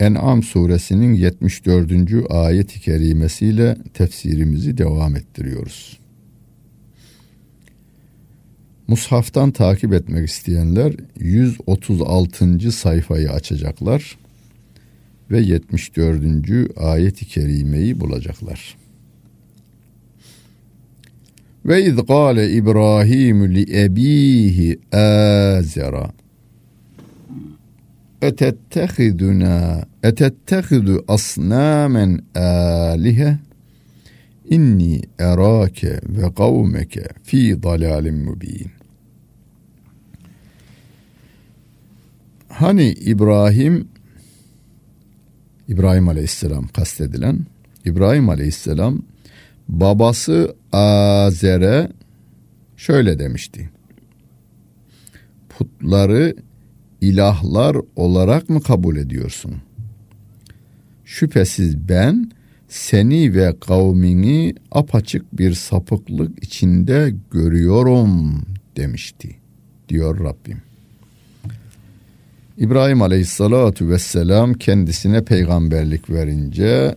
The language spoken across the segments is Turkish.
En'am suresinin 74. ayet-i kerimesiyle tefsirimizi devam ettiriyoruz. Mushaftan takip etmek isteyenler 136. sayfayı açacaklar ve 74. ayet-i kerimeyi bulacaklar. Ve iz gâle İbrahim li ebihi azera etettehiduna etettehidu asnamen alihe inni erake ve kavmeke fi dalalin mubin. Hani İbrahim İbrahim Aleyhisselam kastedilen İbrahim Aleyhisselam babası Azer'e şöyle demişti. Putları ilahlar olarak mı kabul ediyorsun? Şüphesiz ben seni ve kavmini apaçık bir sapıklık içinde görüyorum demişti diyor Rabbim. İbrahim Aleyhissalatu vesselam kendisine peygamberlik verince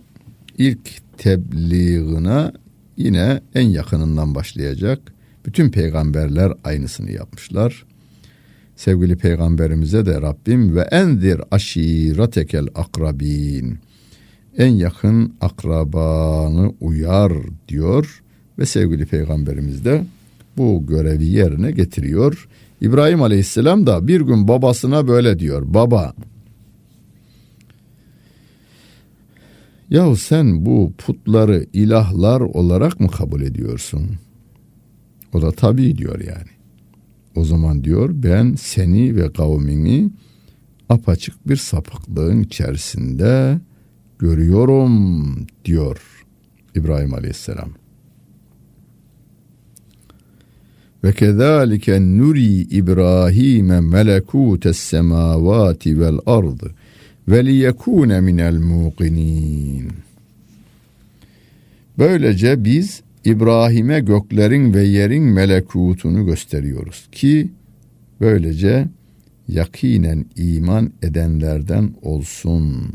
ilk tebliğine yine en yakınından başlayacak. Bütün peygamberler aynısını yapmışlar. Sevgili peygamberimize de Rabbim ve enzir aşiratekel akrabin. En yakın akrabanı uyar diyor ve sevgili peygamberimiz de bu görevi yerine getiriyor. İbrahim Aleyhisselam da bir gün babasına böyle diyor. Baba Yahu sen bu putları ilahlar olarak mı kabul ediyorsun? O da tabii diyor yani. O zaman diyor ben seni ve kavmini apaçık bir sapıklığın içerisinde görüyorum diyor İbrahim Aleyhisselam. Ve kezalike nuri İbrahim'e melekutes semavati vel ardı ve liyekune minel muqinin. Böylece biz İbrahim'e göklerin ve yerin melekutunu gösteriyoruz ki böylece yakinen iman edenlerden olsun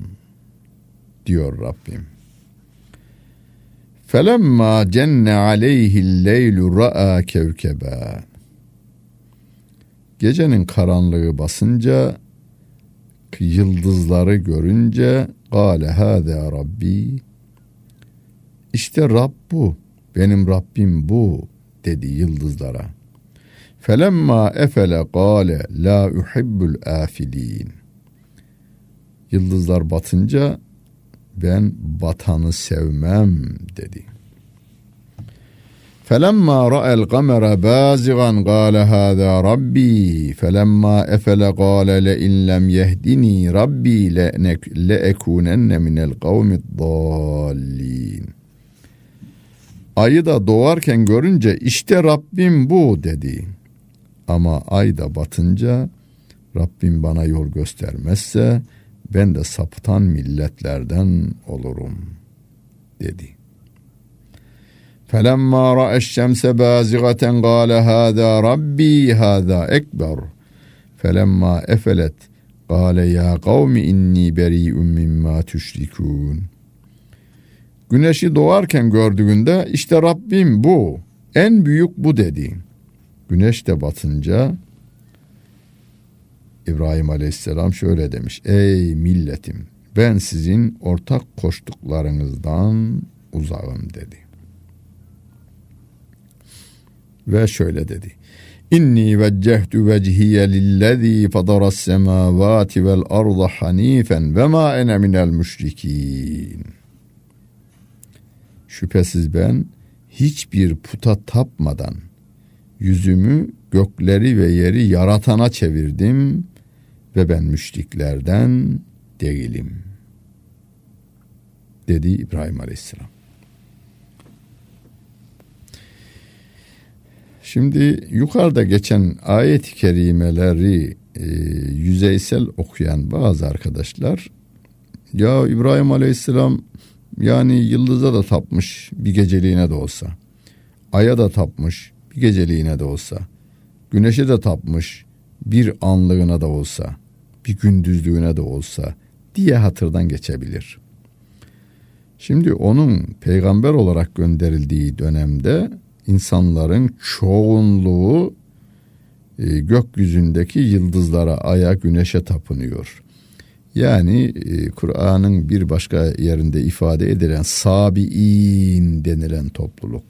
diyor Rabbim. Felemma cenne aleyhil leylu ra'a kevkeba. Gecenin karanlığı basınca yıldızları görünce gale hâzâ rabbi işte Rab bu benim Rabbim bu dedi yıldızlara. Felemma efele gale la uhibbul afilin. Yıldızlar batınca ben batanı sevmem dedi. Kamera bazigan gâle hâzâ rabbi felemma efele gâle le in lem yehdini rabbi le ekûnenne minel kavmi dâllin. Ayı da doğarken görünce işte Rabbim bu dedi. Ama ay da batınca Rabbim bana yol göstermezse ben de sapıtan milletlerden olurum dedi. Felemma ra'a şemse bazigaten qala hada rabbi hada ekber. Felemma efelet qala ya kavmi inni beri'un mimma tüşrikun. Güneşi doğarken gördüğünde işte Rabbim bu, en büyük bu dedi. Güneş de batınca İbrahim Aleyhisselam şöyle demiş. Ey milletim ben sizin ortak koştuklarınızdan uzağım dedi. Ve şöyle dedi. İnni veccehtu vecihiye lillezî fadaras semâvâti vel arda hanifen ve mâ ene minel müşrikîn. Şüphesiz ben hiçbir puta tapmadan yüzümü gökleri ve yeri yaratana çevirdim ve ben müşriklerden değilim. dedi İbrahim Aleyhisselam. Şimdi yukarıda geçen ayet-i kerimeleri e, yüzeysel okuyan bazı arkadaşlar ya İbrahim Aleyhisselam yani yıldıza da tapmış bir geceliğine de olsa. Aya da tapmış bir geceliğine de olsa. Güneşe de tapmış bir anlığına da olsa. Bir gündüzlüğüne de olsa diye hatırdan geçebilir. Şimdi onun peygamber olarak gönderildiği dönemde insanların çoğunluğu e, gökyüzündeki yıldızlara, aya, güneşe tapınıyor. Yani e, Kur'an'ın bir başka yerinde ifade edilen sabiin denilen topluluk.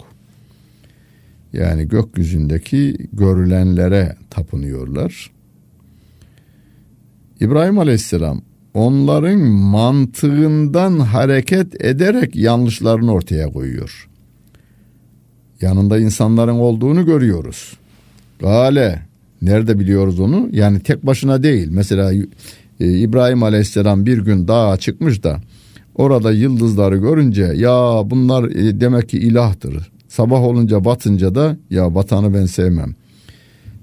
Yani gökyüzündeki görülenlere tapınıyorlar. İbrahim Aleyhisselam onların mantığından hareket ederek yanlışlarını ortaya koyuyor. Yanında insanların olduğunu görüyoruz. Gale nerede biliyoruz onu? Yani tek başına değil. Mesela e, İbrahim Aleyhisselam bir gün dağa çıkmış da orada yıldızları görünce ya bunlar e, demek ki ilahtır. Sabah olunca batınca da ya batanı ben sevmem.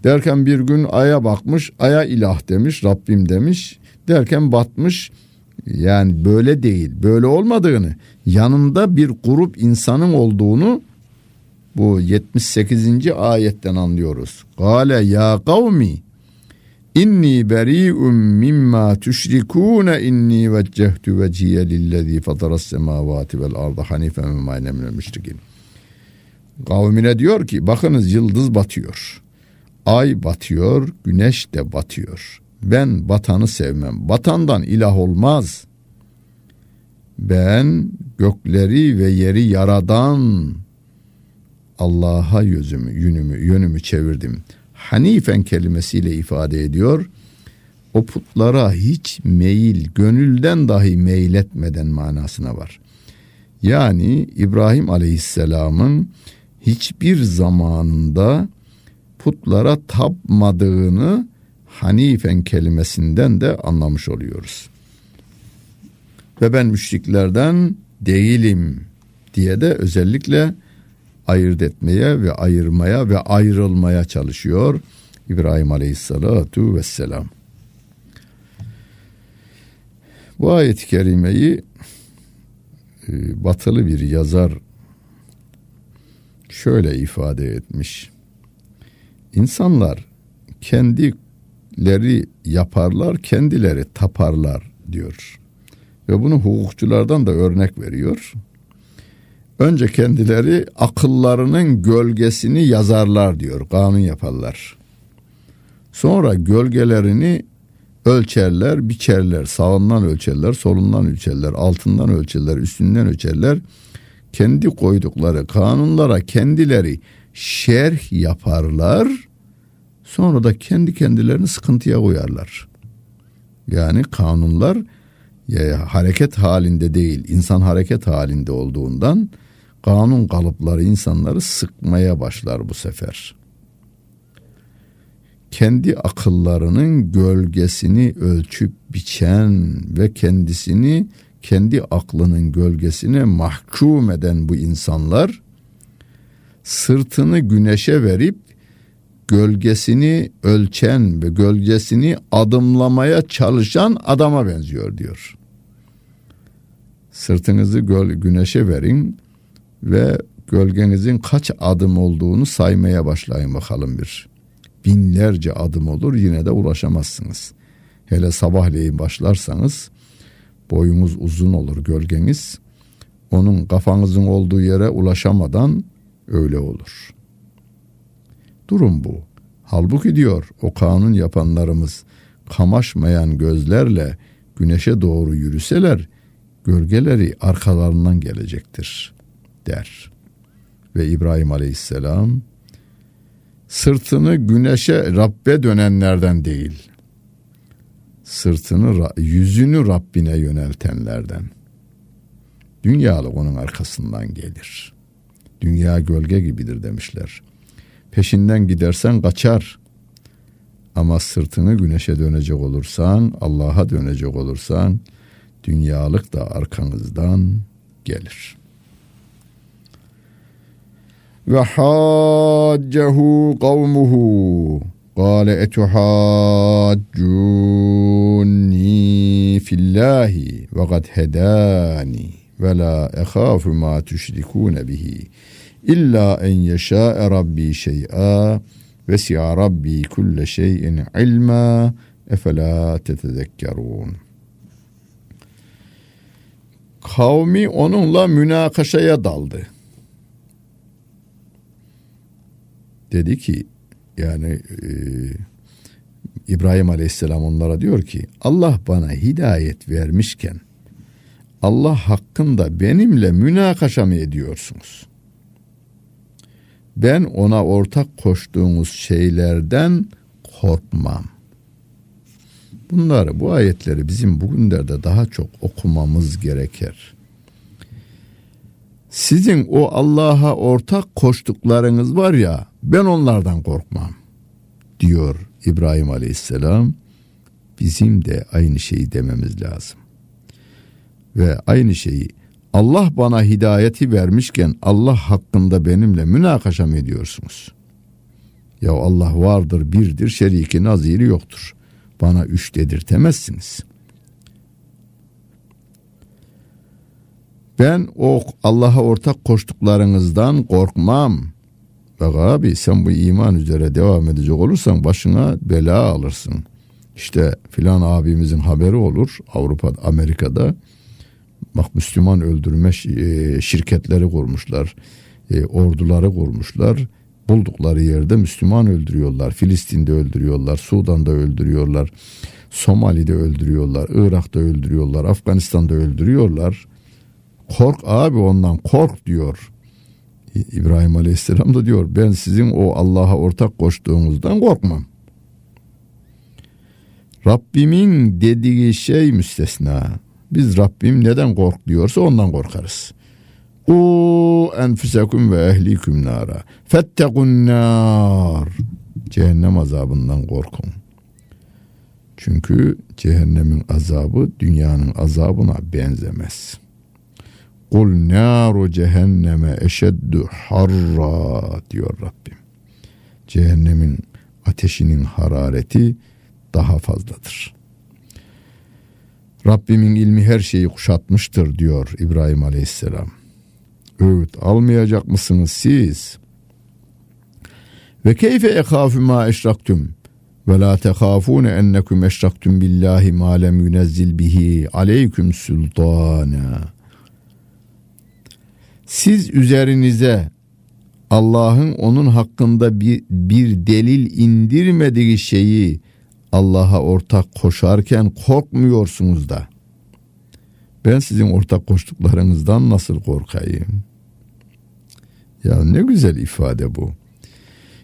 Derken bir gün aya bakmış, aya ilah demiş, Rabbim demiş. Derken batmış. Yani böyle değil, böyle olmadığını, yanında bir grup insanın olduğunu bu 78. ayetten anlıyoruz. Gale ya kavmi İnni beri'un mimma tüşrikûne inni veccehtu veciye lillezî fataras semâvâti vel arda hanifen ve mâne minel müşrikin. Kavmine diyor ki bakınız yıldız batıyor. Ay batıyor, güneş de batıyor. Ben batanı sevmem. Batandan ilah olmaz. Ben gökleri ve yeri yaradan Allah'a yüzümü, yönümü, yönümü çevirdim. Hanifen kelimesiyle ifade ediyor. O putlara hiç meyil, gönülden dahi meyil etmeden manasına var. Yani İbrahim Aleyhisselam'ın hiçbir zamanında putlara tapmadığını Hanifen kelimesinden de anlamış oluyoruz. Ve ben müşriklerden değilim diye de özellikle ayırt etmeye ve ayırmaya ve ayrılmaya çalışıyor İbrahim Aleyhisselatu Vesselam. Bu ayet-i kerimeyi e, batılı bir yazar şöyle ifade etmiş. İnsanlar kendileri yaparlar, kendileri taparlar diyor. Ve bunu hukukçulardan da örnek veriyor. Önce kendileri akıllarının gölgesini yazarlar diyor. Kanun yaparlar. Sonra gölgelerini ölçerler, biçerler. Sağından ölçerler, solundan ölçerler, altından ölçerler, üstünden ölçerler. Kendi koydukları kanunlara kendileri şerh yaparlar. Sonra da kendi kendilerini sıkıntıya koyarlar. Yani kanunlar ya, hareket halinde değil, insan hareket halinde olduğundan kanun kalıpları insanları sıkmaya başlar bu sefer. Kendi akıllarının gölgesini ölçüp biçen ve kendisini kendi aklının gölgesine mahkum eden bu insanlar sırtını güneşe verip gölgesini ölçen ve gölgesini adımlamaya çalışan adama benziyor diyor. Sırtınızı göl, güneşe verin, ve gölgenizin kaç adım olduğunu saymaya başlayın bakalım bir. Binlerce adım olur yine de ulaşamazsınız. Hele sabahleyin başlarsanız boyunuz uzun olur gölgeniz. Onun kafanızın olduğu yere ulaşamadan öyle olur. Durum bu. Halbuki diyor o kanun yapanlarımız kamaşmayan gözlerle güneşe doğru yürüseler gölgeleri arkalarından gelecektir der. Ve İbrahim Aleyhisselam sırtını güneşe Rabbe dönenlerden değil, sırtını yüzünü Rabbine yöneltenlerden. Dünyalık onun arkasından gelir. Dünya gölge gibidir demişler. Peşinden gidersen kaçar. Ama sırtını güneşe dönecek olursan, Allah'a dönecek olursan, dünyalık da arkanızdan gelir. Ve haccehu kavmuhu Kale etuhaccuni fillahi ve kad hedani ve la ehâfu ma tüşrikûne bihi illa en yeşâe rabbi şey'a ve si'a rabbi kulle şeyin ilma efela tetezekkerûn. Kavmi onunla münakaşaya daldı. Dedi ki yani e, İbrahim Aleyhisselam onlara diyor ki Allah bana hidayet vermişken Allah hakkında benimle münakaşa mı ediyorsunuz? Ben ona ortak koştuğumuz şeylerden korkmam. Bunları bu ayetleri bizim bugünlerde daha çok okumamız gerekir. Sizin o Allah'a ortak koştuklarınız var ya ben onlardan korkmam diyor İbrahim Aleyhisselam. Bizim de aynı şeyi dememiz lazım. Ve aynı şeyi Allah bana hidayeti vermişken Allah hakkında benimle münakaşa mı ediyorsunuz? Ya Allah vardır, birdir, şeriki, naziri yoktur. Bana üç dedirtemezsiniz. Ben o Allah'a ortak koştuklarınızdan korkmam. Bak abi sen bu iman üzere devam edecek olursan başına bela alırsın. İşte filan abimizin haberi olur Avrupa'da, Amerika'da. Bak Müslüman öldürme e, şirketleri kurmuşlar. E, orduları kurmuşlar. Buldukları yerde Müslüman öldürüyorlar. Filistin'de öldürüyorlar. Sudan'da öldürüyorlar. Somali'de öldürüyorlar. Irak'ta öldürüyorlar. Afganistan'da öldürüyorlar. Kork abi ondan kork diyor. İbrahim Aleyhisselam da diyor ben sizin o Allah'a ortak koştuğunuzdan korkmam. Rabbimin dediği şey müstesna. Biz Rabbim neden kork diyorsa ondan korkarız. U enfusekum ve ehlikum nara. Fettekun nar. Cehennem azabından korkun. Çünkü cehennemin azabı dünyanın azabına benzemez. Kul naru cehenneme eşeddu harra diyor Rabbim. Cehennemin ateşinin harareti daha fazladır. Rabbimin ilmi her şeyi kuşatmıştır diyor İbrahim Aleyhisselam. Öğüt almayacak mısınız siz? Ve keyfe ekhafu ma eşraktum ve la tehafune ennekum eşraktum billahi ma lem yunezzil bihi aleyküm sultana. Siz üzerinize Allah'ın onun hakkında bir, bir delil indirmediği şeyi Allah'a ortak koşarken korkmuyorsunuz da. Ben sizin ortak koştuklarınızdan nasıl korkayım? Ya ne güzel ifade bu.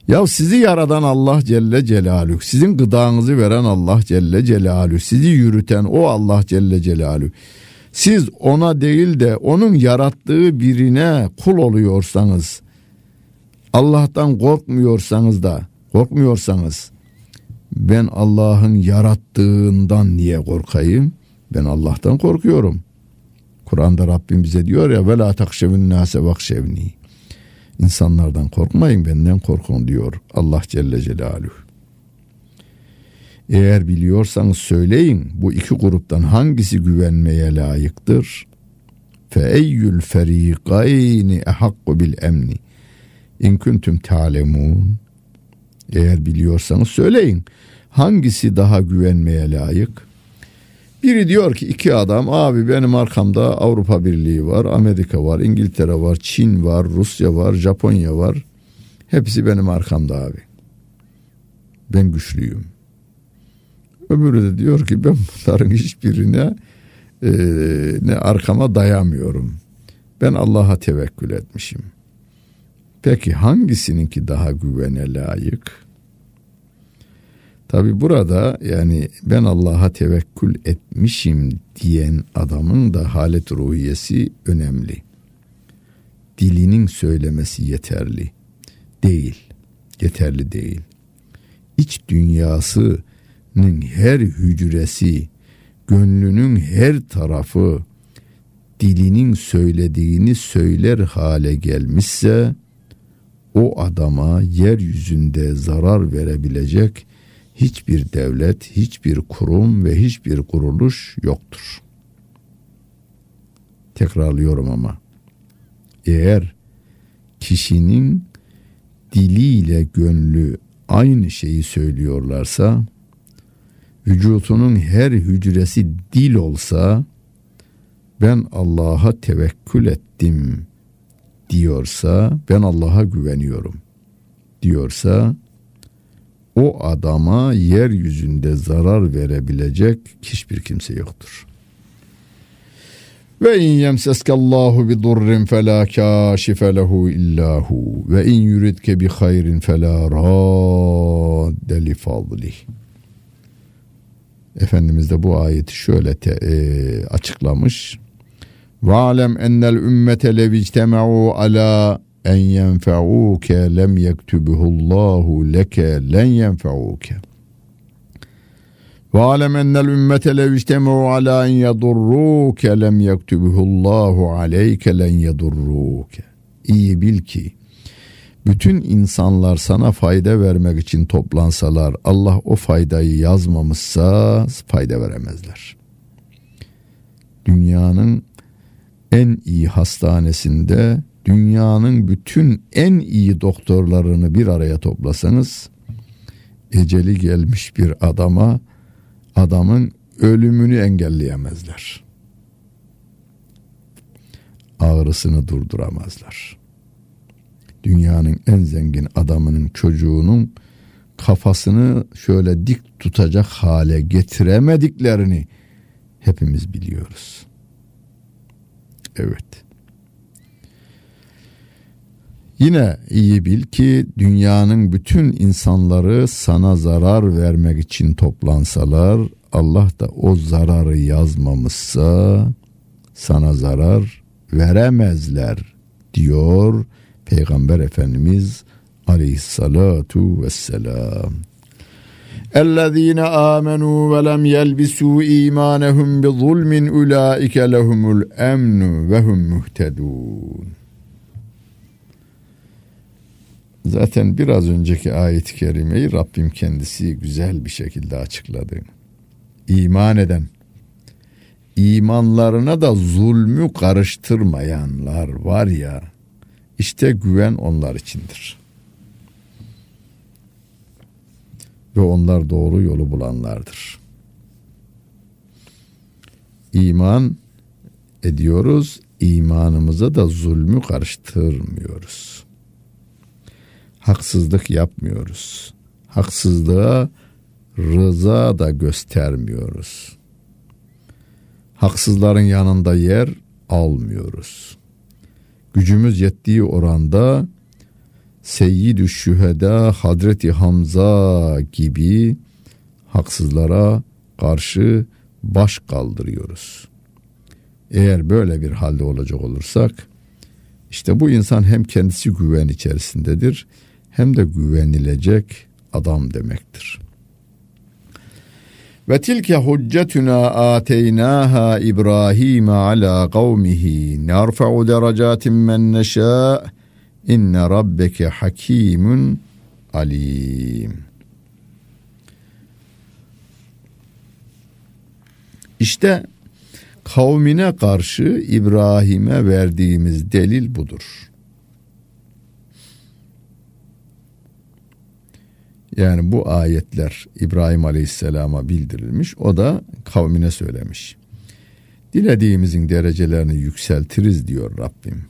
Ya sizi yaradan Allah Celle Celaluhu, sizin gıdanızı veren Allah Celle Celaluhu, sizi yürüten o Allah Celle Celaluhu. Siz ona değil de onun yarattığı birine kul oluyorsanız, Allah'tan korkmuyorsanız da, korkmuyorsanız, ben Allah'ın yarattığından niye korkayım? Ben Allah'tan korkuyorum. Kur'an'da Rabbim bize diyor ya ve la takşevin nase vakşevni. İnsanlardan korkmayın benden korkun diyor Allah Celle Celaluhu. Eğer biliyorsanız söyleyin bu iki gruptan hangisi güvenmeye layıktır? Fe eyyül ferikayni ehakku bil emni. İn kuntum ta'lemun. Eğer biliyorsanız söyleyin. Hangisi daha güvenmeye layık? Biri diyor ki iki adam abi benim arkamda Avrupa Birliği var, Amerika var, İngiltere var, Çin var, Rusya var, Japonya var. Hepsi benim arkamda abi. Ben güçlüyüm. Öbürü de diyor ki ben bunların hiçbirine e, ne arkama dayamıyorum. Ben Allah'a tevekkül etmişim. Peki hangisininki daha güvene layık? Tabi burada yani ben Allah'a tevekkül etmişim diyen adamın da halet ruhiyesi önemli. Dilinin söylemesi yeterli değil. Yeterli değil. İç dünyasının her hücresi, gönlünün her tarafı dilinin söylediğini söyler hale gelmişse o adama yeryüzünde zarar verebilecek hiçbir devlet, hiçbir kurum ve hiçbir kuruluş yoktur. Tekrarlıyorum ama eğer kişinin diliyle gönlü aynı şeyi söylüyorlarsa vücutunun her hücresi dil olsa ben Allah'a tevekkül ettim diyorsa ben Allah'a güveniyorum diyorsa o adama yeryüzünde zarar verebilecek hiçbir kimse yoktur. Ve in yemseske Allahu bi durrin fela kashife lehu illa hu ve in yuridke bi hayrin fela radde li fadlih. Efendimiz de bu ayeti şöyle te, e, açıklamış. Ve alem ennel ümmete lev ictema'u ala en yenfe'uke lem yektubihullahu leke len yenfe'uke. Ve alem ennel ümmete lev ictema'u ala en yedurruke lem yektubihullahu aleyke len yedurruke. İyi bil ki bütün insanlar sana fayda vermek için toplansalar Allah o faydayı yazmamışsa fayda veremezler. Dünyanın en iyi hastanesinde dünyanın bütün en iyi doktorlarını bir araya toplasanız eceli gelmiş bir adama adamın ölümünü engelleyemezler. Ağrısını durduramazlar. Dünyanın en zengin adamının çocuğunun kafasını şöyle dik tutacak hale getiremediklerini hepimiz biliyoruz. Evet. Yine iyi bil ki dünyanın bütün insanları sana zarar vermek için toplansalar Allah da o zararı yazmamışsa sana zarar veremezler diyor Peygamber Efendimiz aleyhissalatu vesselam. اَلَّذ۪ينَ آمَنُوا وَلَمْ يَلْبِسُوا اِيمَانَهُمْ بِظُلْمٍ اُولَٰئِكَ لَهُمُ الْاَمْنُ وَهُمْ مُهْتَدُونَ Zaten biraz önceki ayet-i kerimeyi Rabbim kendisi güzel bir şekilde açıkladı. İman eden, imanlarına da zulmü karıştırmayanlar var ya, işte güven onlar içindir. Ve onlar doğru yolu bulanlardır. İman ediyoruz, imanımıza da zulmü karıştırmıyoruz haksızlık yapmıyoruz. Haksızlığa rıza da göstermiyoruz. Haksızların yanında yer almıyoruz. Gücümüz yettiği oranda Seyyid-i Şüheda Hazreti Hamza gibi haksızlara karşı baş kaldırıyoruz. Eğer böyle bir halde olacak olursak işte bu insan hem kendisi güven içerisindedir hem de güvenilecek adam demektir. Ve tilke huccetuna ateynaha İbrahim ala kavmihi nerfa'u derecatin men neşâ inne rabbeke hakimun alim. İşte kavmine karşı İbrahim'e verdiğimiz delil budur. Yani bu ayetler İbrahim Aleyhisselam'a bildirilmiş. O da kavmine söylemiş. Dilediğimizin derecelerini yükseltiriz diyor Rabbim.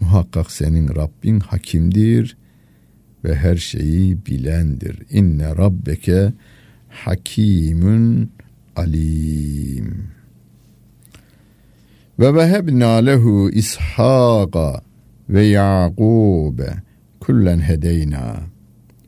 Muhakkak senin Rabbin hakimdir ve her şeyi bilendir. İnne rabbeke hakimun alim. Ve vehebna lehu İshaka ve Yakube kullen hedeyna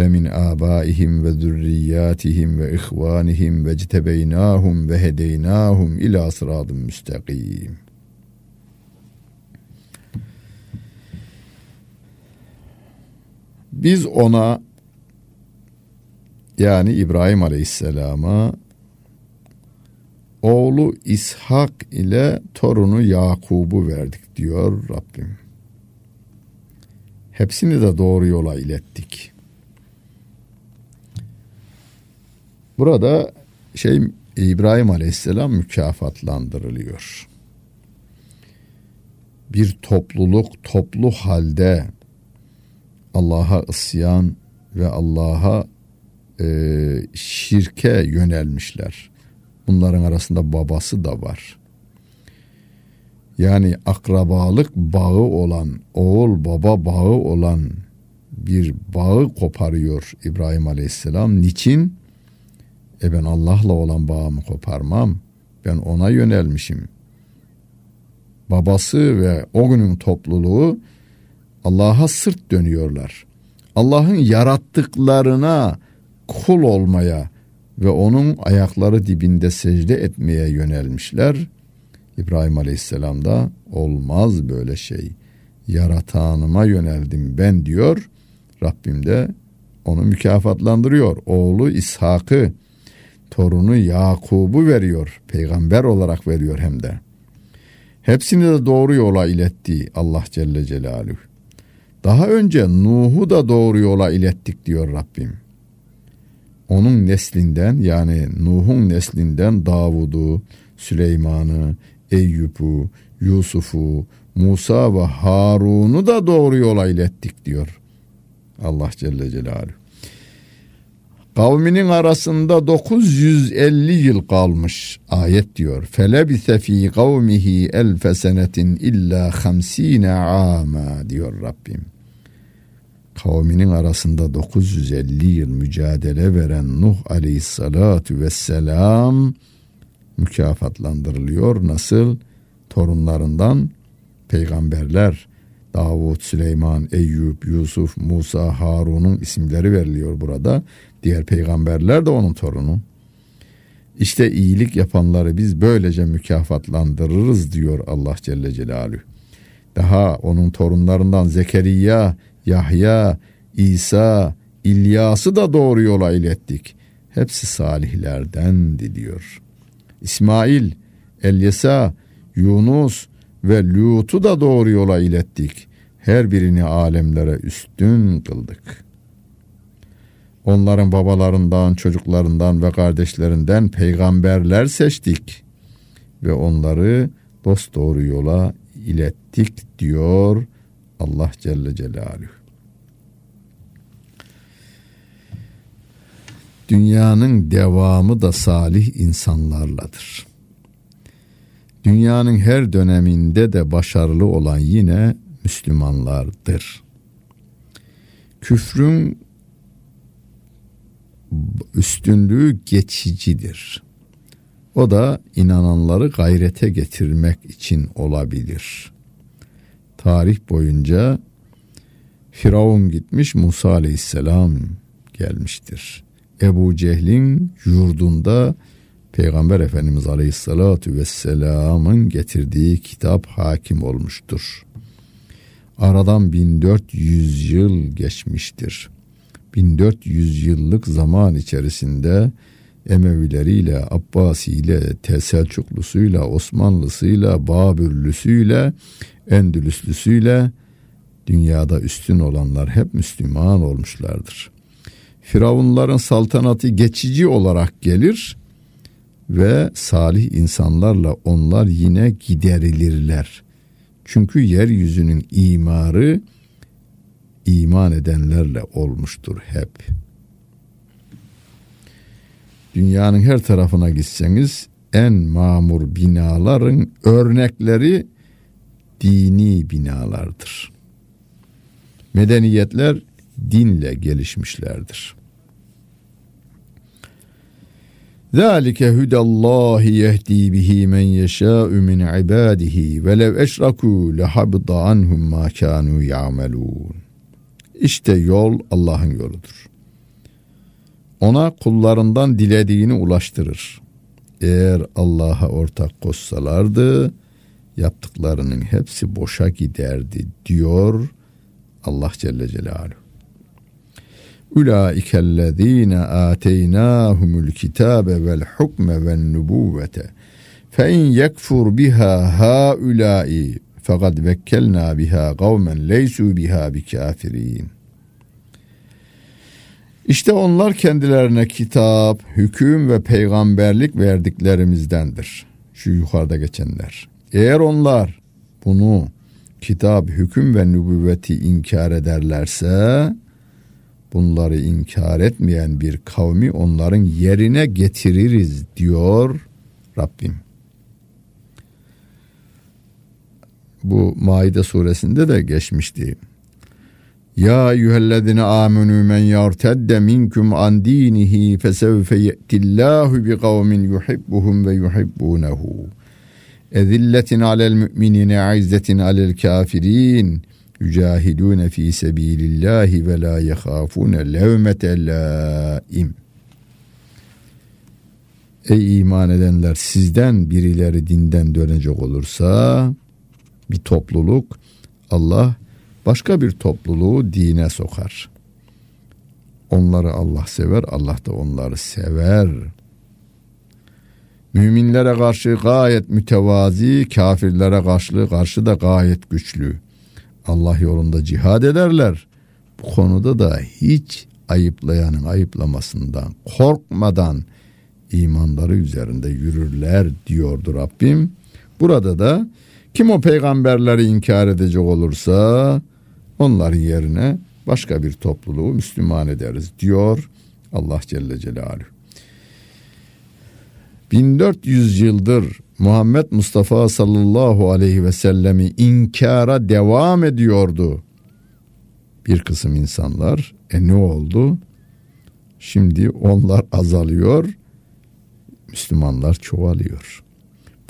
ve min abaihim ve zürriyatihim ve ihvanihim ve ctebeynahum ve hedeynahum ila sıradın müstakim. Biz ona yani İbrahim Aleyhisselam'a oğlu İshak ile torunu Yakub'u verdik diyor Rabbim. Hepsini de doğru yola ilettik. Burada şey İbrahim Aleyhisselam mükafatlandırılıyor. Bir topluluk toplu halde Allah'a isyan ve Allah'a e, şirke yönelmişler. Bunların arasında babası da var. Yani akrabalık bağı olan, oğul baba bağı olan bir bağı koparıyor İbrahim Aleyhisselam. Niçin? E ben Allah'la olan bağımı koparmam. Ben ona yönelmişim. Babası ve o günün topluluğu Allah'a sırt dönüyorlar. Allah'ın yarattıklarına kul olmaya ve onun ayakları dibinde secde etmeye yönelmişler. İbrahim Aleyhisselam da olmaz böyle şey. Yaratanıma yöneldim ben diyor. Rabbim de onu mükafatlandırıyor. Oğlu İshak'ı, torunu Yakub'u veriyor. Peygamber olarak veriyor hem de. Hepsini de doğru yola iletti Allah Celle Celaluhu. Daha önce Nuh'u da doğru yola ilettik diyor Rabbim. Onun neslinden yani Nuh'un neslinden Davud'u, Süleyman'ı, Eyyub'u, Yusuf'u, Musa ve Harun'u da doğru yola ilettik diyor Allah Celle Celaluhu. Kavminin arasında 950 yıl kalmış ayet diyor. Felebise fi kavmihi elfe senetin illa hamsine ama diyor Rabbim. Kavminin arasında 950 yıl mücadele veren Nuh aleyhissalatu vesselam mükafatlandırılıyor. Nasıl? Torunlarından peygamberler Davut, Süleyman, Eyüp, Yusuf, Musa, Harun'un isimleri veriliyor burada. Diğer peygamberler de onun torunu. İşte iyilik yapanları biz böylece mükafatlandırırız diyor Allah Celle Celaluhu. Daha onun torunlarından Zekeriya, Yahya, İsa, İlyas'ı da doğru yola ilettik. Hepsi salihlerdendi diyor. İsmail, Elyesa, Yunus ve Lut'u da doğru yola ilettik. Her birini alemlere üstün kıldık. Onların babalarından, çocuklarından ve kardeşlerinden peygamberler seçtik ve onları dost doğru yola ilettik diyor Allah Celle Celaluhu. Dünyanın devamı da salih insanlarladır. Dünyanın her döneminde de başarılı olan yine Müslümanlardır. Küfrün üstünlüğü geçicidir. O da inananları gayrete getirmek için olabilir. Tarih boyunca Firavun gitmiş Musa aleyhisselam gelmiştir. Ebu Cehil'in yurdunda Peygamber Efendimiz Aleyhisselatü Vesselam'ın getirdiği kitap hakim olmuştur. Aradan 1400 yıl geçmiştir. 1400 yıllık zaman içerisinde Emevileriyle, Abbasiyle, Selçuklusuyla, Osmanlısıyla, Babürlüsüyle, Endülüslüsüyle dünyada üstün olanlar hep Müslüman olmuşlardır. Firavunların saltanatı geçici olarak gelir ve salih insanlarla onlar yine giderilirler. Çünkü yeryüzünün imarı iman edenlerle olmuştur hep. Dünyanın her tarafına gitseniz en mamur binaların örnekleri dini binalardır. Medeniyetler dinle gelişmişlerdir. Zalike hudallahi yehdi bihi men yeşâ'u min ibadihi ve lev eşrakû lehabda anhum ma kânû ya'melûn. İşte yol Allah'ın yoludur. Ona kullarından dilediğini ulaştırır. Eğer Allah'a ortak koşsalardı yaptıklarının hepsi boşa giderdi diyor Allah Celle Celaluhu. Ulaikellezine ateynahumul kitabe vel hukme ven nubuvvete fe in yekfur biha haulai fakat vekkelna biha kavmen leysu biha bikafirin. İşte onlar kendilerine kitap, hüküm ve peygamberlik verdiklerimizdendir. Şu yukarıda geçenler. Eğer onlar bunu kitap, hüküm ve nübüvveti inkar ederlerse bunları inkar etmeyen bir kavmi onların yerine getiririz diyor Rabbim. Bu Maide suresinde de geçmişti. Ya eyyühellezine amenu men yartedde minkum an dinihi fesevfe ye'tillahu bi kavmin yuhibbuhum ve yuhibbunehu. Ezilletin alel müminine izzetin alel kafirin yücahidune fi sebilillahi ve la yehafune levmete laim. Ey iman edenler sizden birileri dinden dönecek olursa bir topluluk Allah başka bir topluluğu dine sokar. Onları Allah sever, Allah da onları sever. Müminlere karşı gayet mütevazi, kafirlere karşı, karşı da gayet güçlü. Allah yolunda cihad ederler. Bu konuda da hiç ayıplayanın ayıplamasından korkmadan imanları üzerinde yürürler diyordu Rabbim. Burada da kim o peygamberleri inkar edecek olursa onların yerine başka bir topluluğu Müslüman ederiz diyor Allah Celle Celaluhu. 1400 yıldır Muhammed Mustafa sallallahu aleyhi ve sellemi inkara devam ediyordu. Bir kısım insanlar e ne oldu? Şimdi onlar azalıyor, Müslümanlar çoğalıyor.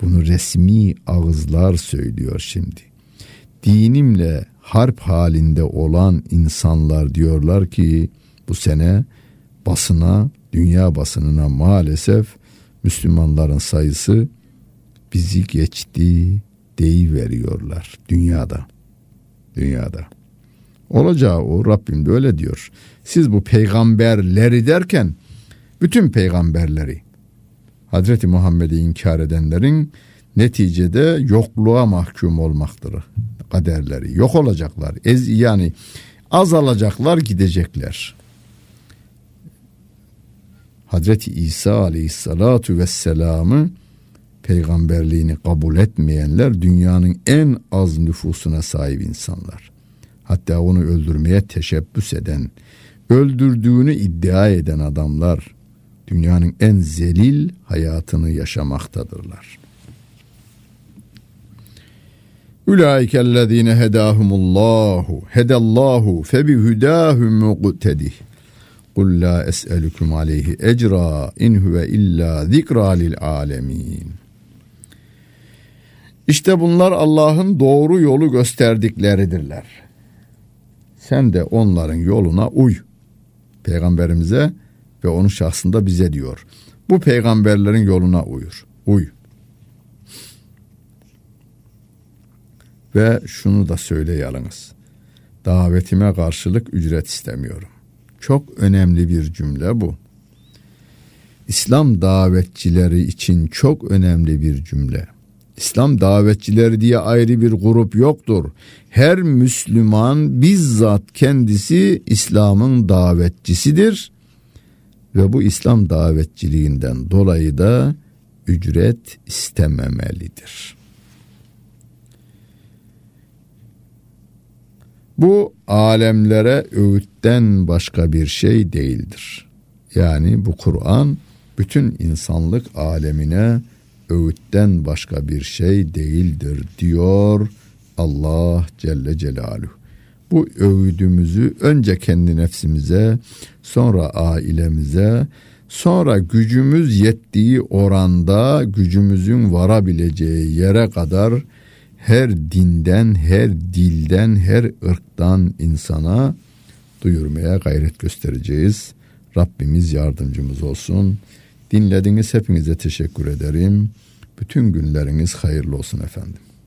Bunu resmi ağızlar söylüyor şimdi. Dinimle harp halinde olan insanlar diyorlar ki bu sene basına, dünya basınına maalesef Müslümanların sayısı bizi geçti deyi veriyorlar dünyada. Dünyada. Olacağı o Rabbim de öyle diyor. Siz bu peygamberleri derken bütün peygamberleri Hazreti Muhammed'i inkar edenlerin neticede yokluğa mahkum olmaktır kaderleri. Yok olacaklar. Ez, yani azalacaklar gidecekler. Hazreti İsa aleyhissalatu vesselam'ı peygamberliğini kabul etmeyenler dünyanın en az nüfusuna sahip insanlar. Hatta onu öldürmeye teşebbüs eden, öldürdüğünü iddia eden adamlar dünyanın en zelil hayatını yaşamaktadırlar. Ulaikellezine hedahumullahu hedallahu febihudahum muqtedih. Kul la es'elukum aleyhi ecra in huve illa zikra lil alemin. İşte bunlar Allah'ın doğru yolu gösterdikleridirler. Sen de onların yoluna uy. Peygamberimize ve onun şahsında bize diyor. Bu peygamberlerin yoluna uyur. Uy. Ve şunu da söyle yalnız. Davetime karşılık ücret istemiyorum. Çok önemli bir cümle bu. İslam davetçileri için çok önemli bir cümle. İslam davetçileri diye ayrı bir grup yoktur. Her Müslüman bizzat kendisi İslam'ın davetçisidir ve bu İslam davetçiliğinden dolayı da ücret istememelidir. Bu alemlere öğütten başka bir şey değildir. Yani bu Kur'an bütün insanlık alemine öğütten başka bir şey değildir diyor Allah Celle Celaluhu. Bu öğüdümüzü önce kendi nefsimize, sonra ailemize, Sonra gücümüz yettiği oranda gücümüzün varabileceği yere kadar her dinden, her dilden, her ırktan insana duyurmaya gayret göstereceğiz. Rabbimiz yardımcımız olsun. Dinlediğiniz hepinize teşekkür ederim. Bütün günleriniz hayırlı olsun efendim.